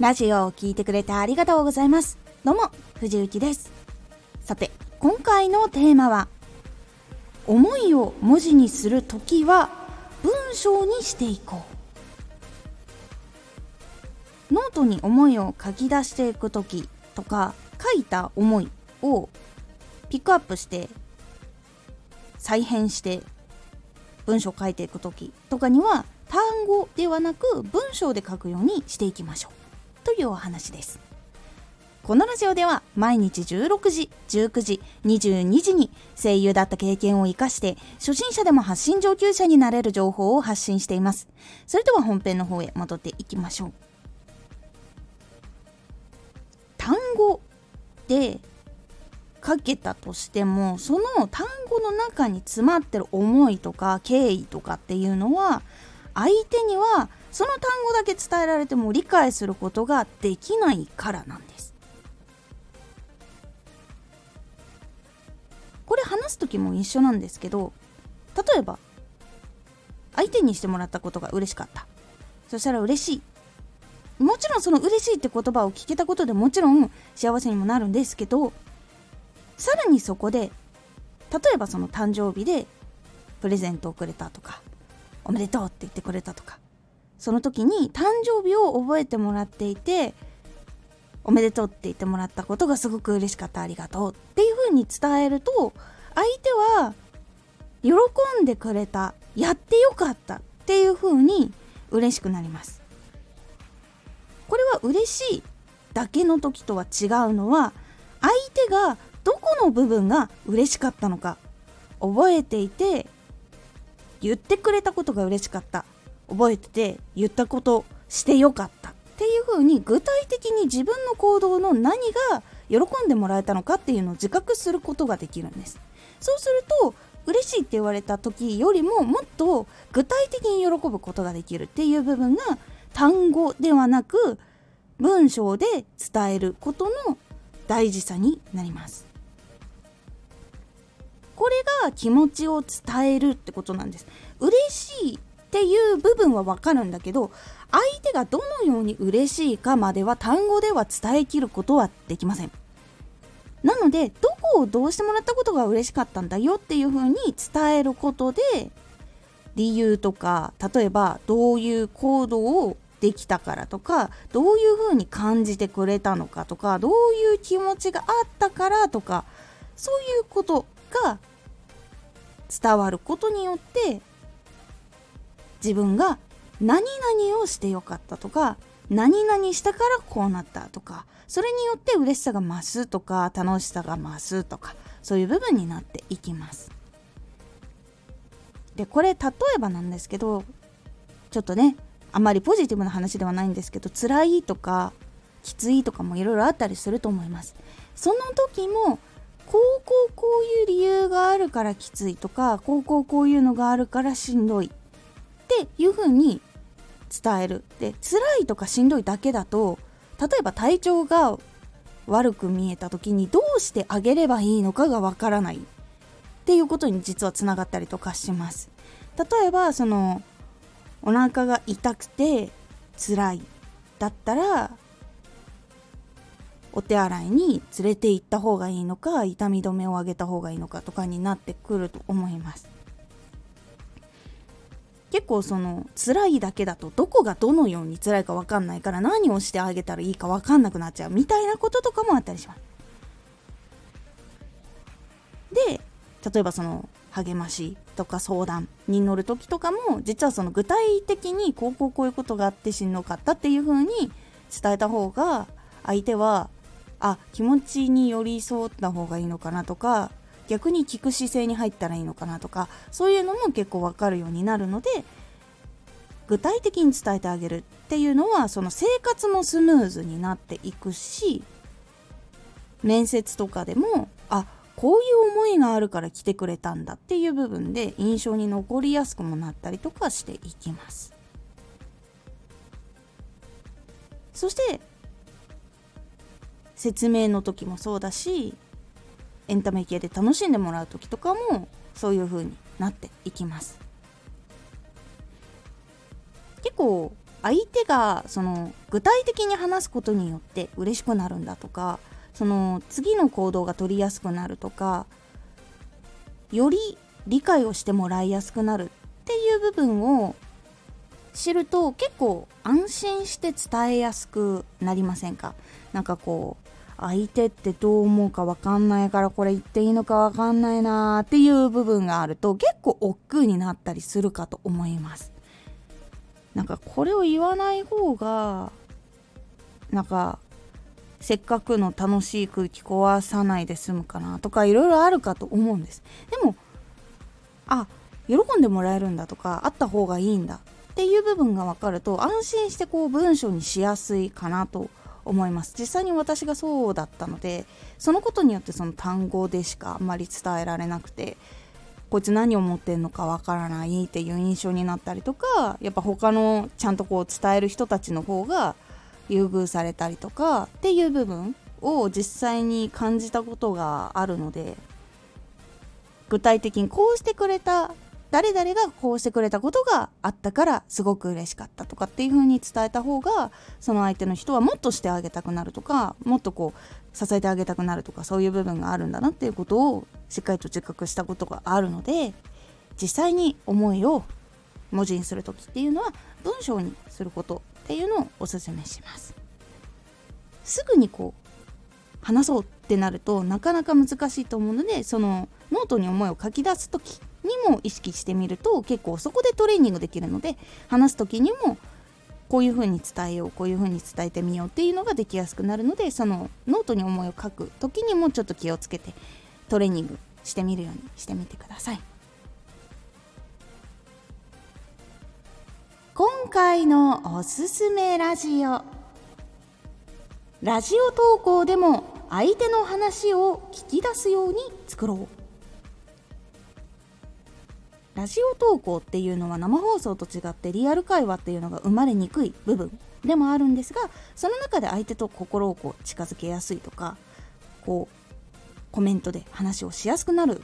ラジオを聴いてくれてありがとうございます。どうも、藤幸です。さて、今回のテーマは、思いを文字にするときは文章にしていこう。ノートに思いを書き出していくときとか、書いた思いをピックアップして再編して文章を書いていく時とかには単語ではなく文章で書くようにしていきましょうというお話です。このラジオでは毎日16時19時22時に声優だった経験を生かして初心者でも発信上級者になれる情報を発信しています。それでは本編の方へ戻っていきましょう。単語で書けたとしてもその単語の中に詰まってる思いとか経緯とかっていうのは相手にはその単語だけ伝えられても理解することができないからなんです。これ話す時も一緒なんですけど例えば相手にしてもらったことが嬉しかった。そしたら嬉しい。もちろんその嬉しいって言葉を聞けたことでもちろん幸せにもなるんですけどさらにそこで例えばその誕生日でプレゼントをくれたとかおめでとうって言ってくれたとかその時に誕生日を覚えてもらっていておめでとうって言ってもらったことがすごく嬉しかったありがとうっていう風に伝えると相手は喜んでくれたやってよかったっていう風に嬉しくなります。これは嬉しいだけの時とは違うのは相手がどこの部分が嬉しかったのか覚えていて言ってくれたことが嬉しかった。覚えてて言ったことしてよかったっていう風に具体的に自分の行動の何が喜んでもらえたのかっていうのを自覚することができるんです。そうすると嬉しいって言われた時よりももっと具体的に喜ぶことができるっていう部分が単語ではなく文章で伝えることの大事さになります。これが気持ちを伝えるってことなんです。嬉しいっていう部分はわかるんだけど相手がどのように嬉しいかまでは単語では伝えきることはできません。なのでどこをどうしてもらったことが嬉しかったんだよっていう風に伝えることで理由とか例えばどういう行動をできたからとかどういう風に感じてくれたのかとかどういう気持ちがあったからとかそういうことが伝わることによって自分が何々をしてよかったとか何々したからこうなったとかそれによって嬉しさが増すとか楽しさが増すとかそういう部分になっていきます。でこれ例えばなんですけどちょっとねあまりポジティブな話ではないんですけど辛いとかきついとかもいろいろあったりすると思います。その時もこうこうこういう理由があるからきついとかこうこうこういうのがあるからしんどい。っていう風に伝える。で辛いとかしんどいだけだと例えば体調が悪く見えた時にどうしてあげればいいのかがわからない。っていうことに実はつながったりとかします。例えばそのお腹が痛くて辛い。だったらお手洗いに連れて行った方がいいのか痛み止めをあげた方がいいのかとかになってくると思います。結構その辛いだけだとどこがどのように辛いか分かんないから何をしてあげたらいいか分かんなくなっちゃうみたいなこととかもあったりします。で例えばその励ましとか相談に乗る時とかも実はその具体的にこうこうこういうことがあってしんどかったっていう風に伝えた方が相手はあ気持ちに寄り添った方がいいのかなとか逆に聞く姿勢に入ったらいいのかなとかそういうのも結構わかるようになるので具体的に伝えてあげるっていうのはその生活もスムーズになっていくし面接とかでもあこういう思いがあるから来てくれたんだっていう部分で印象に残りやすくもなったりとかしていきます。そして説明の時もそうだしエンタメ系で楽しんでもらう時とかもそういう風になっていきます。結構相手がその具体的に話すことによって嬉しくなるんだとかその次の行動が取りやすくなるとかより理解をしてもらいやすくなるっていう部分を知ると結構安心して伝えやすくなりませんか？なんかこう相手ってどう思うか分かんないからこれ言っていいのか分かんないなーっていう部分があると結構億劫になったりするかと思います。なんかこれを言わない方がなんかせっかくの楽しい空気壊さないで済むかなとかいろいろあるかと思うんです。でもあ喜んでもらえるんだとかあった方がいいんだっていう部分が分かると安心してこう文章にしやすいかなと思います。実際に私がそうだったのでそのことによってその単語でしかあんまり伝えられなくてこいつ何を持ってんのかわからないっていう印象になったりとかやっぱ他のちゃんとこう伝える人たちの方が優遇されたりとかっていう部分を実際に感じたことがあるので具体的にこうしてくれた誰々がこうしてくれたことがあったからすごく嬉しかったとかっていう風に伝えた方がその相手の人はもっとしてあげたくなるとかもっとこう支えてあげたくなるとかそういう部分があるんだなっていうことをしっかりと自覚したことがあるので実際に思いを文字にする時っていうのは文章にすることっていうのをおすすめします。すぐにこう話そうってなるとなかなか難しいと思うのでそのノートに思いを書き出す時にも意識してみると結構そこでトレーニングできるので話す時にもこういう風に伝えようこういう風に伝えてみようっていうのができやすくなるのでそのノートに思いを書く時にもちょっと気をつけてトレーニングしてみるようにしてみてください。今回のおすすめラジオ。ラジオ投稿でも相手の話を聞き出すように作ろう。ラジオ投稿っていうのは生放送と違ってリアル会話っていうのが生まれにくい部分でもあるんですがその中で相手と心をこう近づけやすいとかこうコメントで話をしやすくなる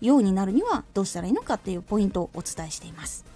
ようになるにはどうしたらいいのかっていうポイントをお伝えしています。